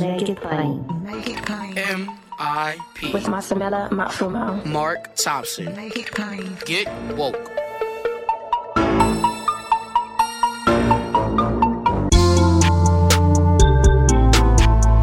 Make it plain. Make it plain. M.I.P. With Masamela Matfumo. Mark Thompson. Make it plain. Get woke.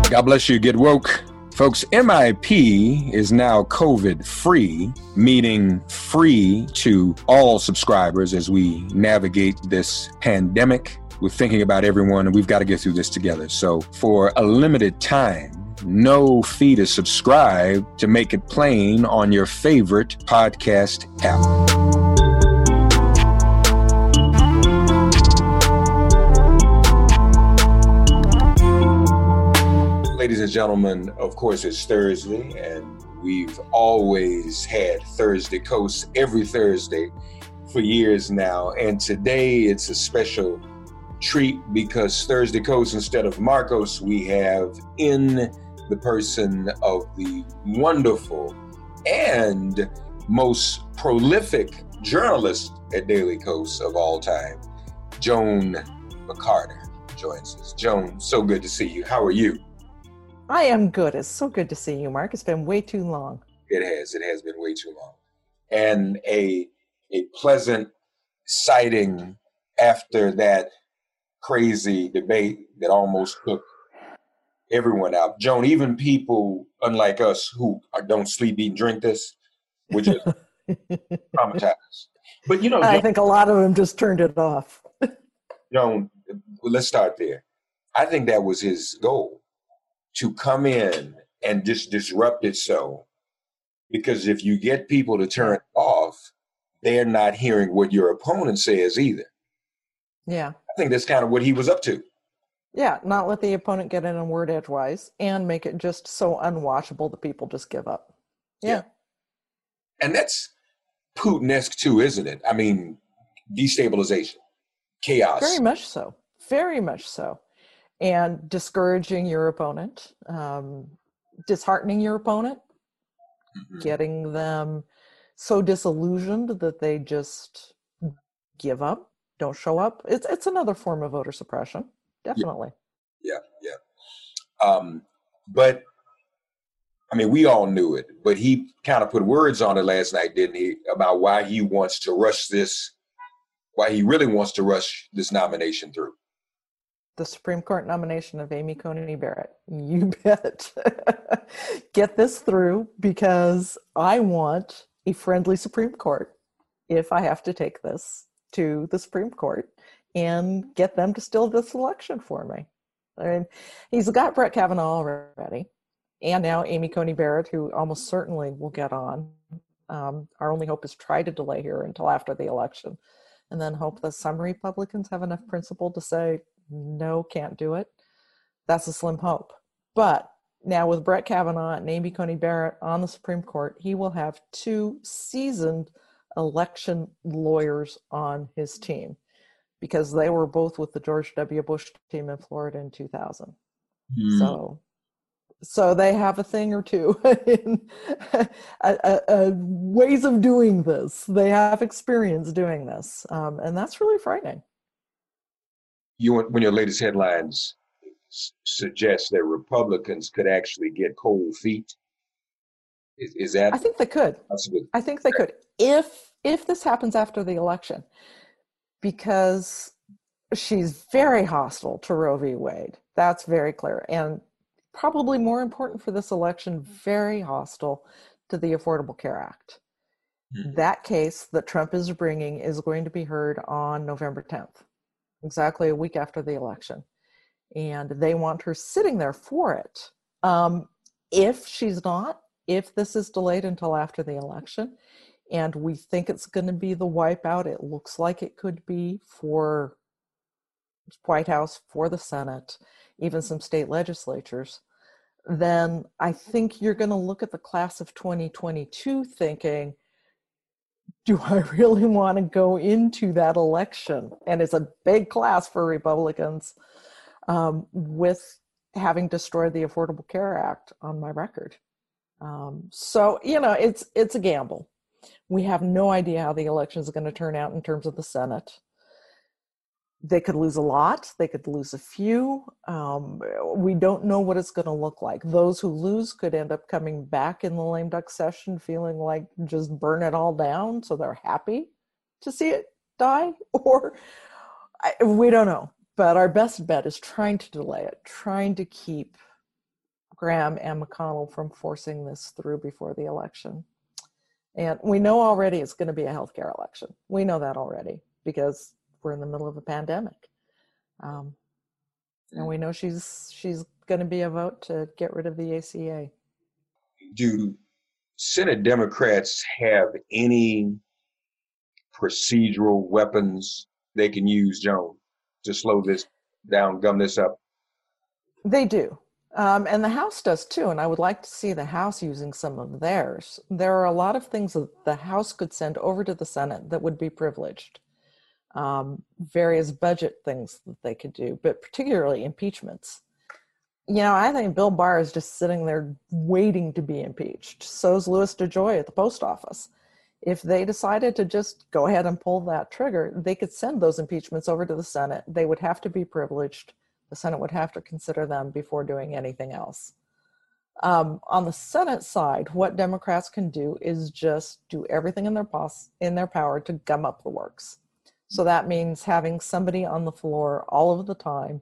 God bless you. Get woke. Folks, MIP is now COVID free, meaning free to all subscribers as we navigate this pandemic. We're thinking about everyone and we've got to get through this together. So, for a limited time, no fee to subscribe to make it plain on your favorite podcast app. Ladies and gentlemen, of course, it's Thursday, and we've always had Thursday Kos every Thursday for years now. And today it's a special treat because Thursday Kos, instead of Markos, we have in the person of the wonderful and most prolific journalist at Daily Kos of all time, Joan McCarter joins us. Joan, so good to see you. How are you? I am good. It's so good to see you, Mark. It's been way too long. It has. It has been way too long. And a a pleasant sighting after that crazy debate that almost took everyone out. Joan, even people unlike us who are, don't sleep, eat, and drink this, which is traumatized. But you know, I Joan, think a lot of them just turned it off. Joan, let's start there. I think that was his goal to come in and just disrupt it so. Because if you get people to turn it off, they're not hearing what your opponent says either. Yeah. I think that's kind of what he was up to. Yeah. Not let the opponent get in a word edgewise and make it just so unwatchable that people just give up. Yeah. Yeah. And that's Putin-esque too, isn't it? I mean, destabilization, chaos. Very much so. Very much so. And discouraging your opponent, um, disheartening your opponent, Mhm. getting them so disillusioned that they just give up, don't show up. It's it's another form of voter suppression. Definitely. Yeah, yeah. Um, but I mean, we all knew it, but he kind of put words on it last night, didn't he? About why he wants to rush this, why he really wants to rush this nomination through. the Supreme Court nomination of Amy Coney Barrett. You bet. Get this through because I want a friendly Supreme Court if I have to take this to the Supreme Court and get them to steal this election for me. I mean, he's got Brett Kavanaugh already, and now Amy Coney Barrett, who almost certainly will get on. Um, our only hope is try to delay here until after the election, and then hope that some Republicans have enough principle to say, no, can't do it. That's a slim hope. But now with Brett Kavanaugh and Amy Coney Barrett on the Supreme Court, he will have two seasoned election lawyers on his team because they were both with the George W. Bush team in Florida in 2000. Hmm. So, so they have a thing or two in a, a, a ways of doing this. They have experience doing this, um, and that's really frightening. you want when your latest headlines s- suggest that Republicans could actually get cold feet. Is, is that I think they could. possible? I think they could if if this happens after the election, because she's very hostile to Roe v. Wade. That's very clear, and probably more important for this election, very hostile to the Affordable Care Act. Mhm. That case that Trump is bringing is going to be heard on November 10th, exactly a week after the election, and they want her sitting there for it. Um, if she's not, if this is delayed until after the election, and we think it's going to be the wipeout, it looks like it could be for White House, for the Senate, even some state legislatures, then I think you're going to look at the class of 2022 thinking, do I really want to go into that election? And it's a big class for Republicans um, with having destroyed the Affordable Care Act on my record. Um, so you know, it's it's a gamble. We have no idea how the election is going to turn out in terms of the Senate. They could lose a lot. They could lose a few. Um, we don't know what it's going to look like. Those who lose could end up coming back in the lame duck session feeling like just burn it all down, so they're happy to see it die, or I, we don't know. But our best bet is trying to delay it, trying to keep Graham and McConnell from forcing this through before the election. And we know already it's going to be a healthcare election. We know that already because we're in the middle of a pandemic. Um, and we know she's she's going to be a vote to get rid of the ACA. Do Senate Democrats have any procedural weapons they can use, Joan, to slow this down, gum this up? They do. Um, and the House does too. And I would like to see the House using some of theirs. There are a lot of things that the House could send over to the Senate that would be privileged. Um, various budget things that they could do, but particularly impeachments. You know, I think Bill Barr is just sitting there waiting to be impeached. So's Louis DeJoy at the post office. If they decided to just go ahead and pull that trigger, they could send those impeachments over to the Senate. They would have to be privileged the Senate would have to consider them before doing anything else. Um, on the Senate side, what Democrats can do is just do everything in their pos- in their power to gum up the works. So that means having somebody on the floor all of the time,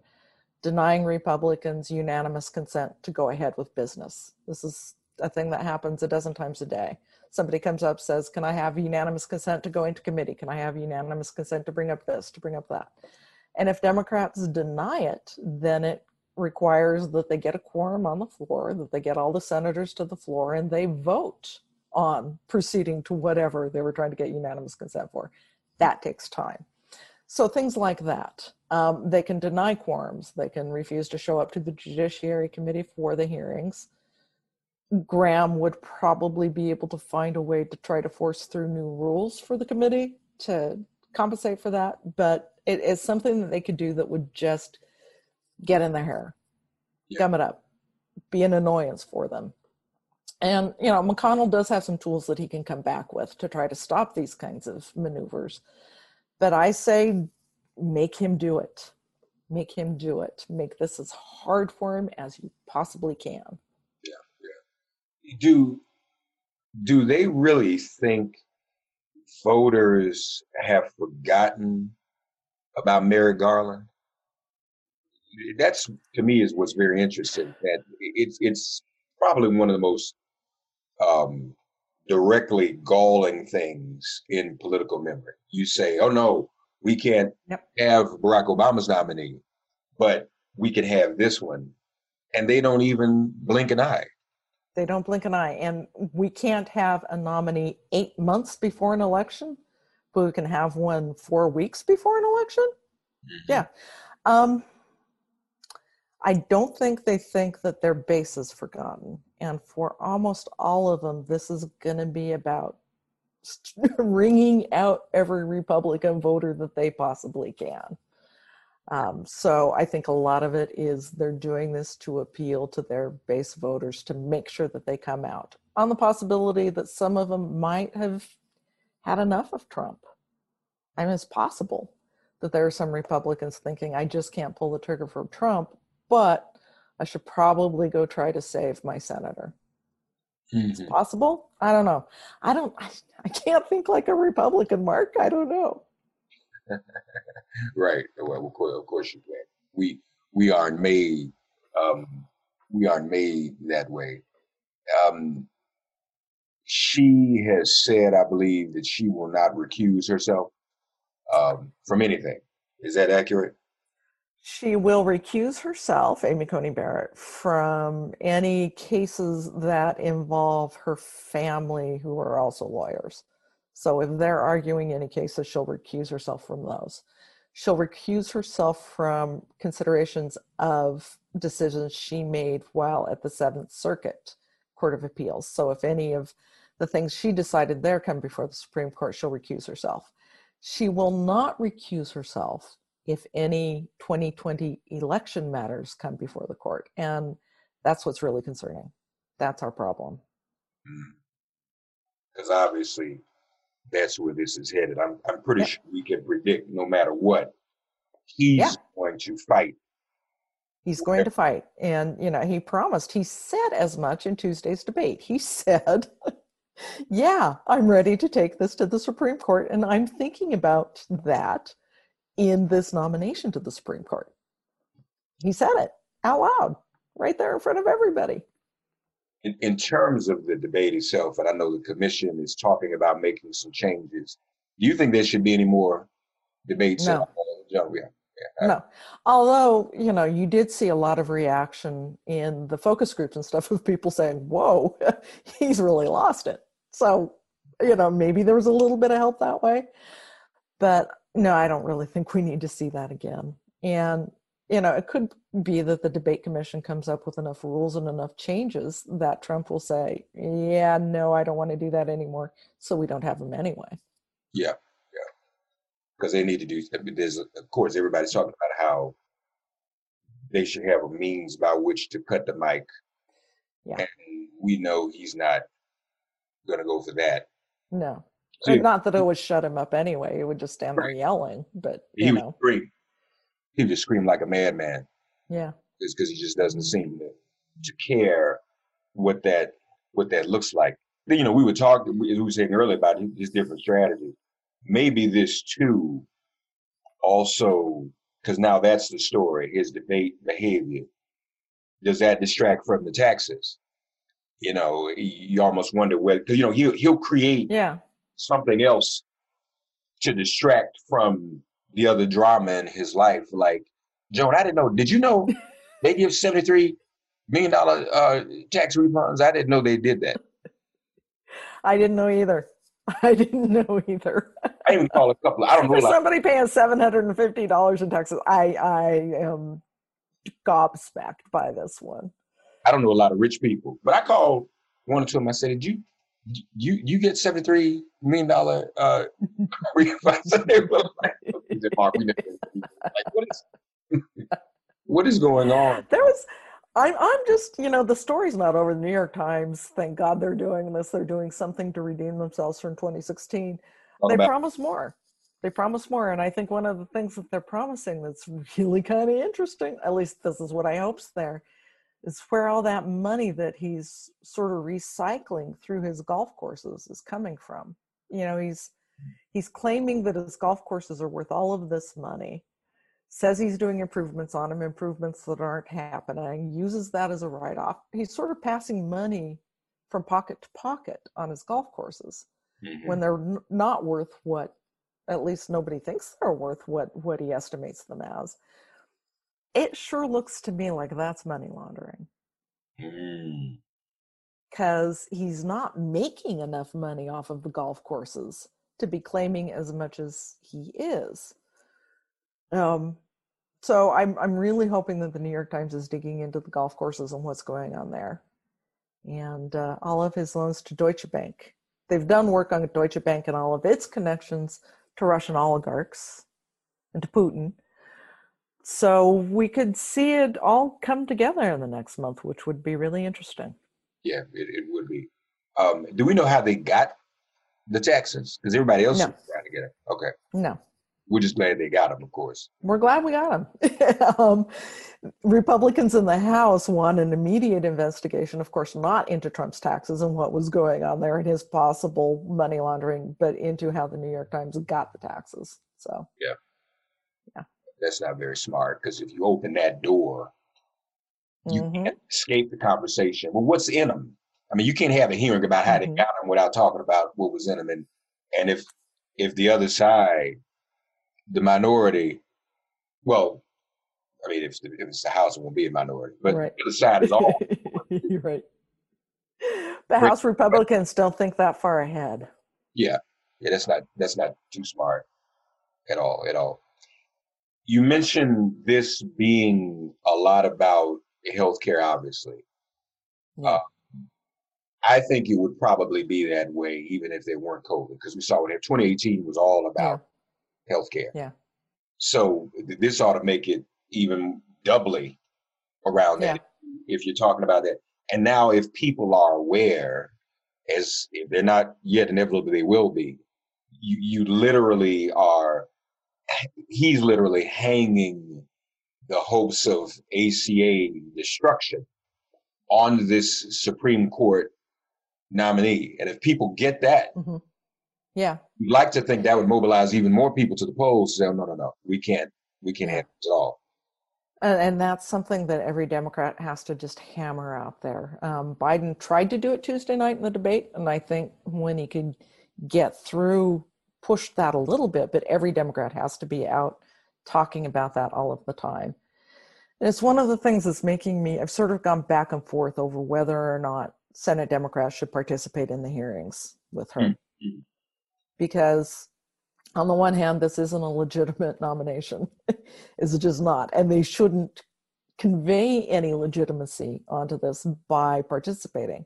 denying Republicans unanimous consent to go ahead with business. This is a thing that happens a dozen times a day. Somebody comes up says, "Can I have unanimous consent to go into committee? Can I have unanimous consent to bring up this, to bring up that?" And if Democrats deny it, then it requires that they get a quorum on the floor, that they get all the senators to the floor, and they vote on proceeding to whatever they were trying to get unanimous consent for. That takes time. So things like that. Um, they can deny quorums. They can refuse to show up to the Judiciary Committee for the hearings. Graham would probably be able to find a way to try to force through new rules for the committee to compensate for that, but it is something that they could do that would just get in their hair, Yeah. gum it up, be an annoyance for them. And, you know, McConnell does have some tools that he can come back with to try to stop these kinds of maneuvers. But I say make him do it. Make him do it. Make this as hard for him as you possibly can. Yeah, yeah. Do do they really think voters have forgotten about Merrick Garland? That's to me is what's very interesting. That it's it's probably one of the most um, directly galling things in political memory. You say, "Oh no, we can't Yep. have Barack Obama's nominee, but we can have this one," and they don't even blink an eye. They don't blink an eye. And we can't have a nominee eight months before an election, but we can have one four weeks before an election. Yeah. Um, I don't think they think that their base is forgotten. And for almost all of them, this is going to be about wringing out every Republican voter that they possibly can. Um, so I think a lot of it is they're doing this to appeal to their base voters to make sure that they come out on the possibility that some of them might have had enough of Trump. I mean, it's possible that there are some Republicans thinking, I just can't pull the trigger for Trump, but I should probably go try to save my senator. Mm-hmm. It's possible. I don't know. I don't. I, I can't think like a Republican, Mark. I don't know. right. Well, of course, of course you can. We we aren't made. Um, we aren't made that way. Um, she has said, I believe, that she will not recuse herself um, from anything. Is that accurate? She will recuse herself, Amy Coney Barrett, from any cases that involve her family who are also lawyers. So if they're arguing any cases, she'll recuse herself from those. She'll recuse herself from considerations of decisions she made while at the Seventh Circuit Court of Appeals. So if any of the things she decided there come before the Supreme Court, she'll recuse herself. She will not recuse herself if any 2020 election matters come before the court. And that's what's really concerning. That's our problem. Because mm. obviously, that's where this is headed. I'm, I'm pretty sure we can predict no matter what, he's yeah. going to fight. He's going to fight. And, you know, he promised, he said as much in Tuesday's debate. He said, yeah, I'm ready to take this to the Supreme Court. And I'm thinking about that in this nomination to the Supreme Court. He said it out loud, right there in front of everybody. In, in terms of the debate itself, and I know the commission is talking about making some changes, do you think there should be any more debates? No. Yeah, yeah. No. Although, you know, you did see a lot of reaction in the focus groups and stuff of people saying, whoa, he's really lost it. So, you know, maybe there was a little bit of help that way. But no, I don't really think we need to see that again. And, you know, it could be that the debate commission comes up with enough rules and enough changes that Trump will say, yeah, no, I don't want to do that anymore. So we don't have them anyway. Yeah. Yeah. Because they need to do, there's, of course, everybody's talking about how they should have a means by which to cut the mic. Yeah. And we know he's not going to go for that. No. So, not that it would shut him up anyway. He would just stand right. there yelling, but he you would know. scream. He would just scream like a madman. Yeah. It's because he just doesn't seem to, to care what that what that looks like. You know, we were talking, we were saying earlier about his different strategies. Maybe this too, also, because now that's the story. His debate behavior does that distract from the taxes? You know, you almost wonder whether you know he'll he'll create yeah something else to distract from the other drama in his life. Like, Joan, I didn't know. Did you know they give seventy three million dollar uh, tax refunds? I didn't know they did that. I didn't know either. I didn't know either. I even call a couple. I don't know. Like, somebody paying seven hundred and fifty dollars in taxes, I I am gobsmacked by this one. I don't know a lot of rich people, but I called one or two of them. I said, "Did you you you get seventy three million dollar uh refunds. they were like, Mark, we never like what is what is going on? There was I'm I'm just, you know, the story's not over. The New York Times, thank God they're doing this. They're doing something to redeem themselves from 2016. Talk they about- promise more. They promise more. And I think one of the things that they're promising that's really kind of interesting, at least this is what I hope's there, is where all that money that he's sort of recycling through his golf courses is coming from. You know, he's he's claiming that his golf courses are worth all of this money, says he's doing improvements on them, improvements that aren't happening, uses that as a write-off. He's sort of passing money from pocket to pocket on his golf courses mm-hmm. when they're n- not worth what at least nobody thinks they're worth what what he estimates them as it sure looks to me like that's money laundering. Because mm. he's not making enough money off of the golf courses to be claiming as much as he is. Um, So I'm I'm really hoping that the New York Times is digging into the golf courses and what's going on there, and uh, all of his loans to Deutsche Bank. They've done work on Deutsche Bank and all of its connections to Russian oligarchs and to Putin. So we could see it all come together in the next month, which would be really interesting. Yeah, it, it would be. Um, do we know how they got the taxes? Because everybody else No. is trying to get it. Okay, No, we're just glad they got them, of course. we're glad we got them. um, Republicans in the House want an immediate investigation, of course, not into Trump's taxes and what was going on there and his possible money laundering, but into how the New York Times got the taxes. So, That's not very smart because if you open that door, you mhm. can't escape the conversation. Well, what's in them? I mean, you can't have a hearing about how they Mhm. got them without talking about what was in them. And and if if the other side, the minority, well, I mean, if, if it's the House, it won't be a minority, but Right. the other side is all You're right. The House Republicans don't think that far ahead. Yeah, yeah, that's not that's not too smart at all, at all. You mentioned this being a lot about healthcare, obviously. Yeah. Uh, I think it would probably be that way, even if there weren't COVID, because we saw it. 2018 was all about healthcare. Yeah. So th- this ought to make it even doubly around that if you're talking about that. And now, if people are aware, as if they're not yet, inevitably they will be. You you literally are. He's literally hanging the hopes of ACA destruction on this Supreme Court nominee. And if people get that, hmm Yeah. you'd like to think that would mobilize even more people to the polls. to Say, oh, no, no, no, we can't, we can't handle this at all. And, and that's something that every Democrat has to just hammer out there. Um, Biden tried to do it Tuesday night in the debate, and I think when he could get through, push that a little bit, but every Democrat has to be out talking about that all of the time. And it's one of the things that's making me, I've sort of gone back and forth over whether or not Senate Democrats should participate in the hearings with her. Mhm. Because on the one hand, this isn't a legitimate nomination. it's just not. And they shouldn't convey any legitimacy onto this by participating.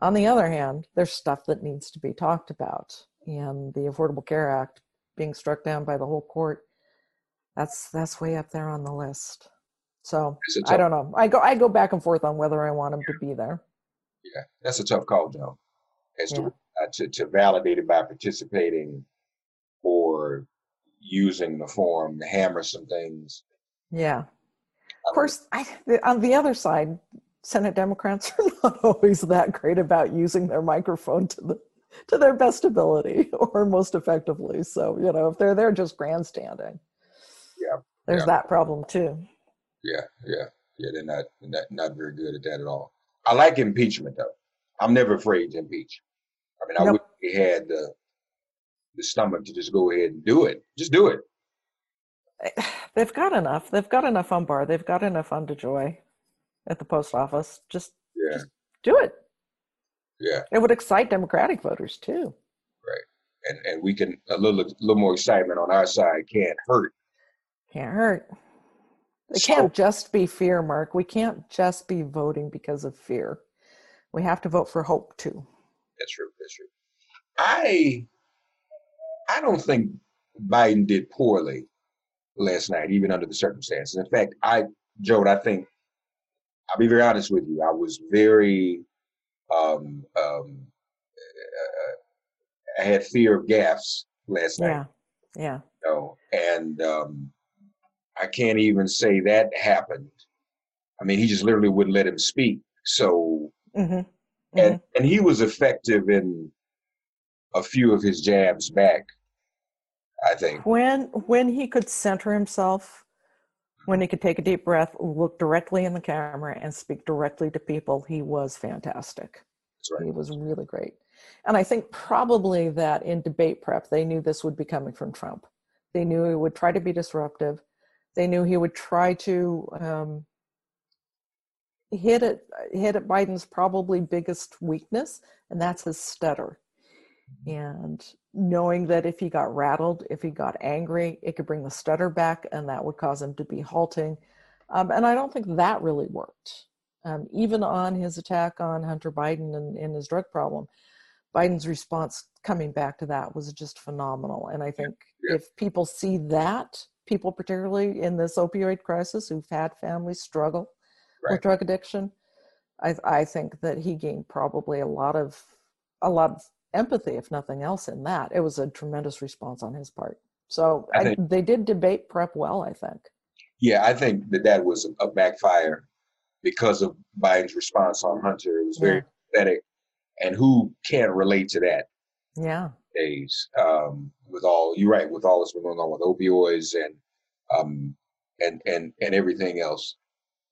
On the other hand, there's stuff that needs to be talked about. And the Affordable Care Act being struck down by the whole court, that's that's way up there on the list. So I don't know. I go I go back and forth on whether I want him to be there. Yeah, that's a tough call, Joe, as Yeah. to, uh, to to validate it by participating or using the form to hammer some things. Yeah. Of course, I, on the other side, Senate Democrats are not always that great about using their microphone to the to their best ability or most effectively. So you know, if they're there just grandstanding, Yeah, there's yeah. that problem too. Yeah, yeah, yeah. They're not not not very good at that at all. I like impeachment though. I'm never afraid to impeach. I mean, I Nope. wish we had the the stomach to just go ahead and do it. Just do it. Eh, they've got enough. They've got enough on Barr. They've got enough on DeJoy at the post office. Just Yeah, do it. Yeah. It would excite Democratic voters too. Right. And and we can a little a little more excitement on our side can't hurt. Can't hurt. It So- can't just be fear, Mark. We can't just be voting because of fear. We have to vote for hope too. That's true. That's true. I I don't think Biden did poorly last night, even under the circumstances. In fact, I Joe, I think I'll be very honest with you. I was very um um uh, I had fear of gaffes last night. Yeah. Yeah. You know, and um I can't even say that happened. I mean, he just literally wouldn't let him speak. So hmm and and he was effective in a few of his jabs back. I think. When when he could center himself, when he could take a deep breath, look directly in the camera, and speak directly to people, he was fantastic. Right. He was really great. And I think probably that in debate prep, they knew this would be coming from Trump. They knew he would try to be disruptive. They knew he would try to um, hit at hit at Biden's probably biggest weakness, and that's his stutter. And knowing that if he got rattled, if he got angry, it could bring the stutter back and that would cause him to be halting. Um, and I don't think that really worked. Um, even on his attack on Hunter Biden and, and his drug problem, Biden's response coming back to that was just phenomenal. And I think Yeah. if people see that, people particularly in this opioid crisis who've had families struggle Right. with drug addiction, I, I think that he gained probably a lot of a lot of empathy, if nothing else, in that. It was a tremendous response on his part. So I I they did debate prep well, I think. Yeah, I think that that was a backfire because of Biden's response on Hunter. It was very pathetic, and who can't relate to that Yeah. days? Um, with all you're right, with all that's been going on with opioids and um, and and and everything else.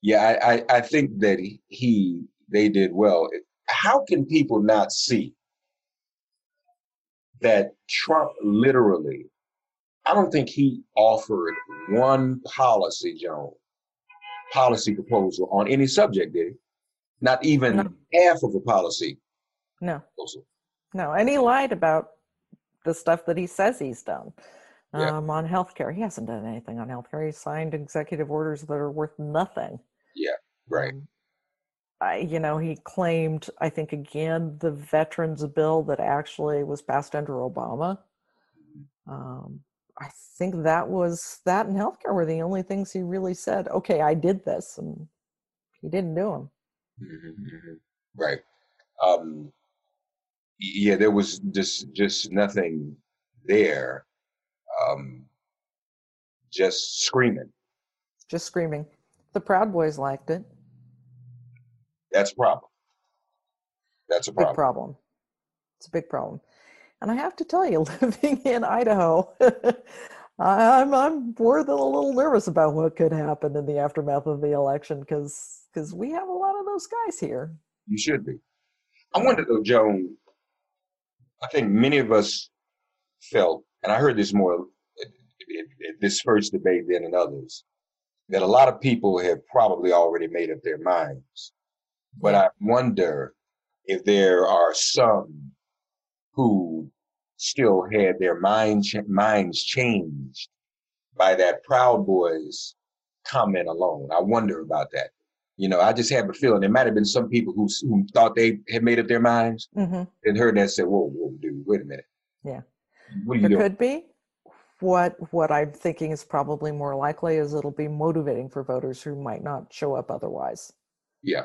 Yeah, I I, I think that he, he they did well. How can people not see that Trump literally? I don't think he offered one policy, Joan, policy proposal on any subject, did he? Not even No. half of a policy No. proposal. No, and he lied about the stuff that he says he's done Yeah. um, on healthcare. He hasn't done anything on healthcare. He signed executive orders that are worth nothing. Yeah, right. Um, I, you know, he claimed, I think, again, the veterans bill that actually was passed under Obama. Um, I think that was that and healthcare were the only things he really said. Okay, I did this, and he didn't do them. Mhm, mhm. Right. Um, yeah, there was just just nothing there. Um, just screaming. Just screaming. The Proud Boys liked it. That's a problem. That's a big problem. problem. It's a big problem. And I have to tell you, living in Idaho, I'm I'm more than a little nervous about what could happen in the aftermath of the election because because we have a lot of those guys here. You should be. I wonder though, Joan. I think many of us felt, and I heard this more at, at- at this first debate than in others, that a lot of people have probably already made up their minds. But I wonder if there are some who still had their mind ch- minds changed by that Proud Boys comment alone. I wonder about that. You know, I just have a feeling there might have been some people who, who thought they had made up their minds hmm and heard that said, whoa, whoa, dude, wait a minute. Yeah. What are you There doing? could be. What what I'm thinking is probably more likely is it'll be motivating for voters who might not show up otherwise. Yeah.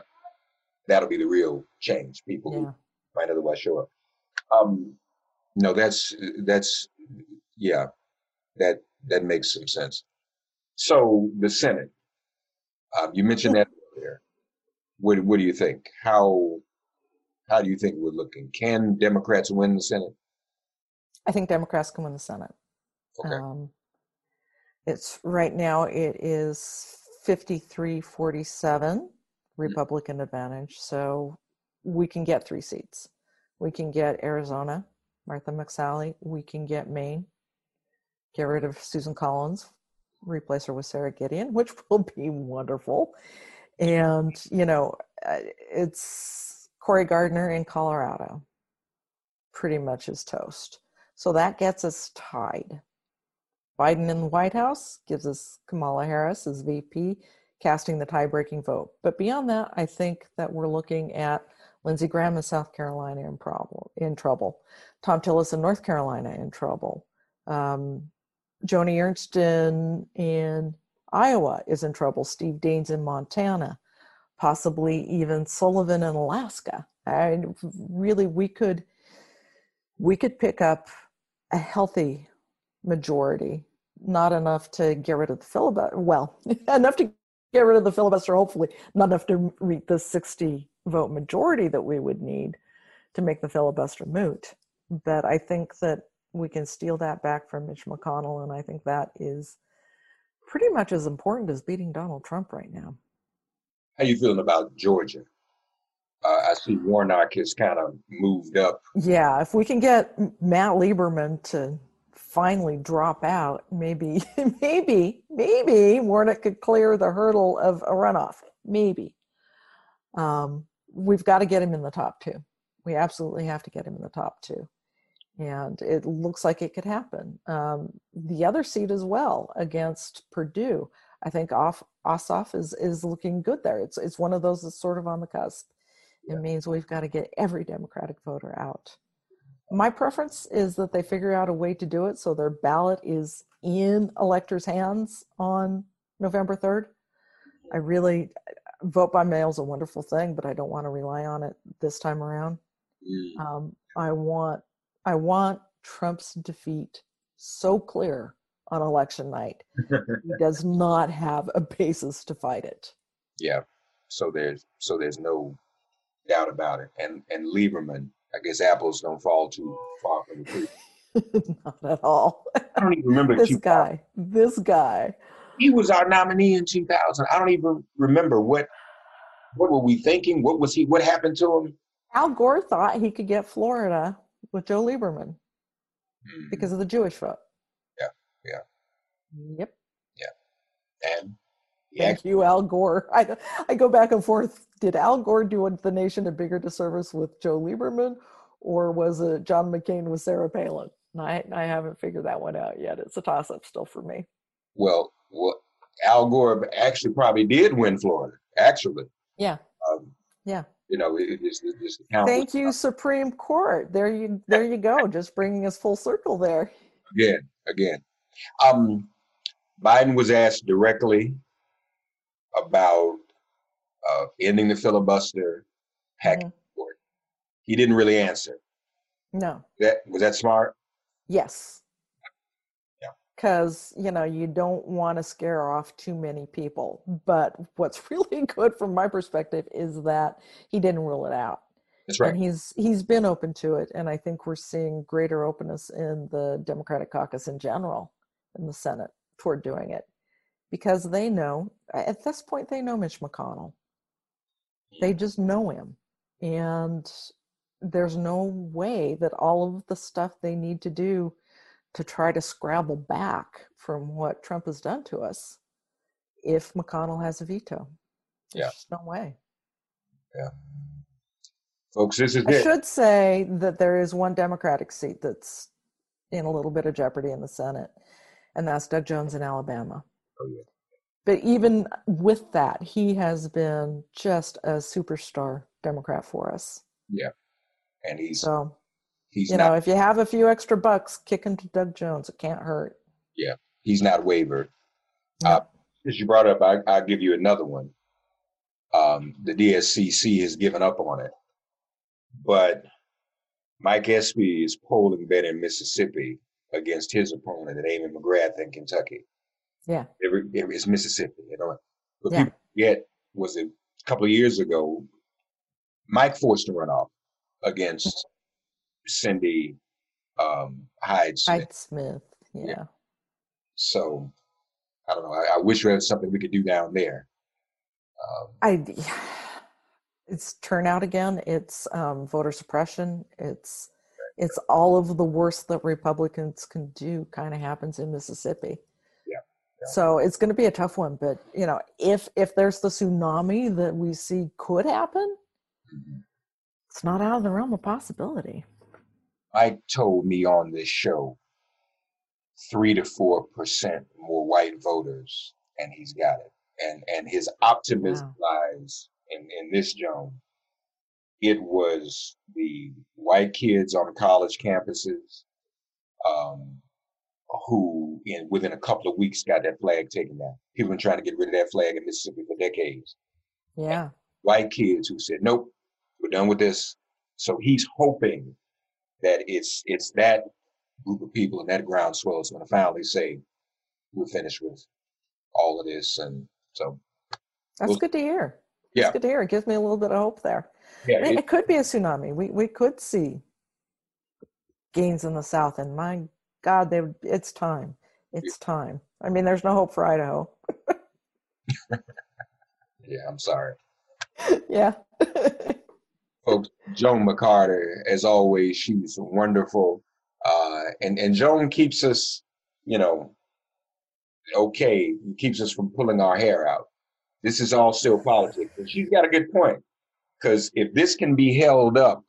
That'll be the real change. People who might otherwise show up. Um, no, that's that's yeah, that that makes some sense. So the Senate, um, you mentioned that earlier. What what do you think? How how do you think we're looking? Can Democrats win the Senate? I think Democrats can win the Senate. Okay, Um, it's right now it is 53 47 Republican advantage. So we can get three seats. We can get Arizona, Martha McSally. We can get Maine, get rid of Susan Collins, replace her with Sara Gideon, which will be wonderful. And, you know, uh, it's Cory Gardner in Colorado, pretty much is toast. So that gets us tied. Biden in the White House gives us Kamala Harris as VP, casting the tie breaking vote. But beyond that, I think that we're looking at Lindsey Graham in South Carolina in, problem, in trouble, Thom Tillis in North Carolina in trouble, um, Joni Ernst in, in Iowa is in trouble, Steve Daines in Montana, possibly even Sullivan in Alaska. I really, we could we could pick up a healthy majority, not enough to get rid of the filibuster. Well, enough to get rid of the filibuster, hopefully, not enough to reach the 60 vote majority that we would need to make the filibuster moot. But I think that we can steal that back from Mitch McConnell, and I think that is pretty much as important as beating Donald Trump right now. how you feeling about Georgia? Uh, I see Warnock has kind of moved up. Yeah, if we can get Matt Lieberman to finally drop out, maybe, maybe, maybe Warnock could clear the hurdle of a runoff. Maybe. Um, we've got to get him in the top two. We absolutely have to get him in the top two. and it looks like it could happen. Um, the other seat as well against Perdue. I think off Ossoff is is looking good there. It's it's one of those that's sort of on the cusp. It means we've got to get every Democratic voter out. My preference is that they figure out a way to do it so their ballot is in electors' hands on November 3rd. I really vote by mail is a wonderful thing, but I don't want to rely on it this time around. Mm. Um, I want I want Trump's defeat so clear on election night. he does not have a basis to fight it. Yeah. So there's so there's no doubt about it. And and Lieberman, I guess apples don't fall too far from the tree. not at all. I don't even remember this 2000. guy. This guy. He was our nominee in 2000. I don't even remember what what were we thinking? What was he? What happened to him? Al Gore thought he could get Florida with Joe Lieberman Hmm. because of the Jewish vote. Yeah, yeah. Yep. Yeah. And Thank you, Al Gore. I, I go back and forth. Did Al Gore do the nation a bigger disservice with Joe Lieberman, or was it John McCain with Sarah Palin? I, I haven't figured that one out yet. It's a toss up still for me. well, well, Al Gore actually probably did win Florida. Actually, Yeah. um, Yeah. you know, it, it's, it's. Thank you, Supreme Court. There you there you go. Just bringing us full circle there. again, again. Um, Biden was asked directly about uh, ending the filibuster, the court. He didn't really answer. No. That was that smart? Yes. Yeah. Because, you know, you don't want to scare off too many people. But what's really good from my perspective is that he didn't rule it out. That's right. And he's he's been open to it. And I think we're seeing greater openness in the Democratic caucus in general in the Senate toward doing it. Because they know at this point they know Mitch McConnell. They just know him. And there's no way that all of the stuff they need to do to try to scrabble back from what Trump has done to us if McConnell has a veto. There's Yeah. just no way. Yeah. Folks, this is I it. should say that there is one Democratic seat that's in a little bit of jeopardy in the Senate, and that's Doug Jones in Alabama. Oh, yeah. But even with that, he has been just a superstar Democrat for us. Yeah. And he's So, he's you not know, if you have a few extra bucks, kick into Doug Jones. It can't hurt. Yeah. He's not wavered. No. Uh, Since you brought up, I, I'll give you another one. Um, the DSCC has given up on it, but Mike Espy is polling better in Mississippi against his opponent at Amy McGrath in Kentucky. Yeah. Every, every- it's Mississippi, you know. But Yeah. people forget was it a couple of years ago, Mike forced a runoff against Cindy um, Hyde Smith. Hyde Smith. Yeah. Yeah. So I don't know. I, I wish there was something we could do down there. Um, I it's turnout again. It's um, voter suppression. It's it's all of the worst that Republicans can do. Kind of happens in Mississippi. Yeah. So it's going to be a tough one. But you know, if if there's the tsunami that we see could happen, mhm. it's not out of the realm of possibility. Mike told me on this show three to four percent more white voters, and he's got it. And and his optimism lies in in this, Joan. It was the white kids on college campuses um, who, in within a couple of weeks, got that flag taken down. People been trying to get rid of that flag in Mississippi for decades. Yeah. white kids who said, "Nope, we're done with this." So he's hoping that it's it's that group of people and that groundswell is going to finally say, "We're finished with all of this." And so, That's Well, good to hear. yeah. It's good to hear. It gives me a little bit of hope there. yeah, I mean, it- it could be a tsunami. We we could see gains in the South, and my God, they it's time. It's time. I mean, there's no hope for Idaho. yeah. I'm sorry, yeah. folks. Joan McCarter, as always, she's wonderful, uh, and and Joan keeps us, you know, okay. Keeps us from pulling our hair out. This is all still politics, and she's got a good point. Because if this can be held up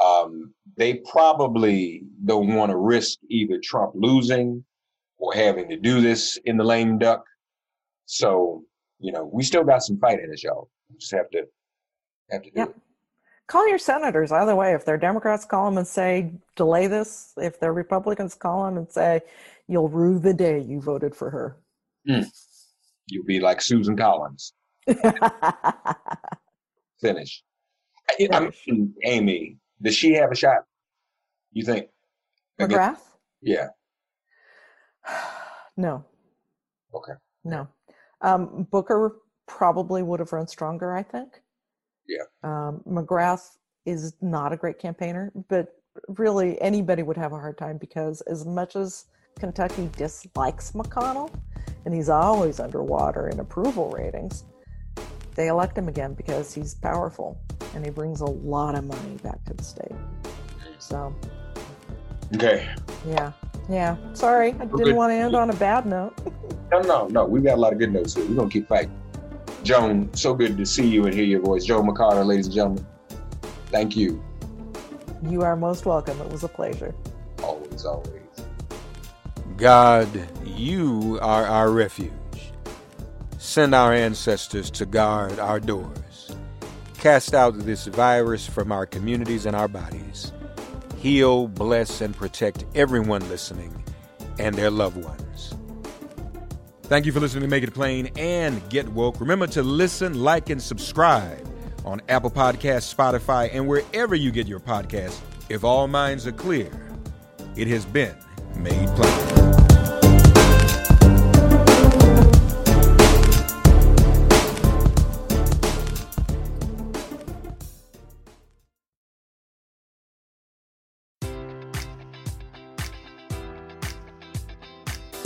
um, they probably don't want to risk either Trump losing or having to do this in the lame duck. So, you know, we still got some fight in us, y'all. We just have to have to do Yep. it. Call your senators either way. If they're Democrats, call them and say, delay this. If they're Republicans, call them and say, you'll rue the day you voted for her. Hmm. You'll be like Susan Collins. Finish. I, I mean, Amy, does she have a shot? You think? McGrath? Yeah. No. Okay. No. Um, Booker probably would have run stronger, I think. Yeah. Um, McGrath is not a great campaigner, but really anybody would have a hard time because as much as Kentucky dislikes McConnell, and he's always underwater in approval ratings, they elect him again because he's powerful and he brings a lot of money back to the state. So, Okay. yeah. Yeah. Sorry, I good. didn't want to end on a bad note. No, no, no. We got a lot of good notes here. We're gonna keep fighting. Joan, so good to see you and hear your voice. Joan McCarter, ladies and gentlemen. Thank you. You are most welcome. It was a pleasure. Always, always. God, you are our refuge. Send our ancestors to guard our doors. Cast out this virus from our communities and our bodies. Heal, bless, and protect everyone listening and their loved ones. Thank you for listening to Make It Plain and Get Woke. Remember to listen, like, and subscribe on Apple Podcasts, Spotify, and wherever you get your podcasts. If all minds are clear, it has been made plain.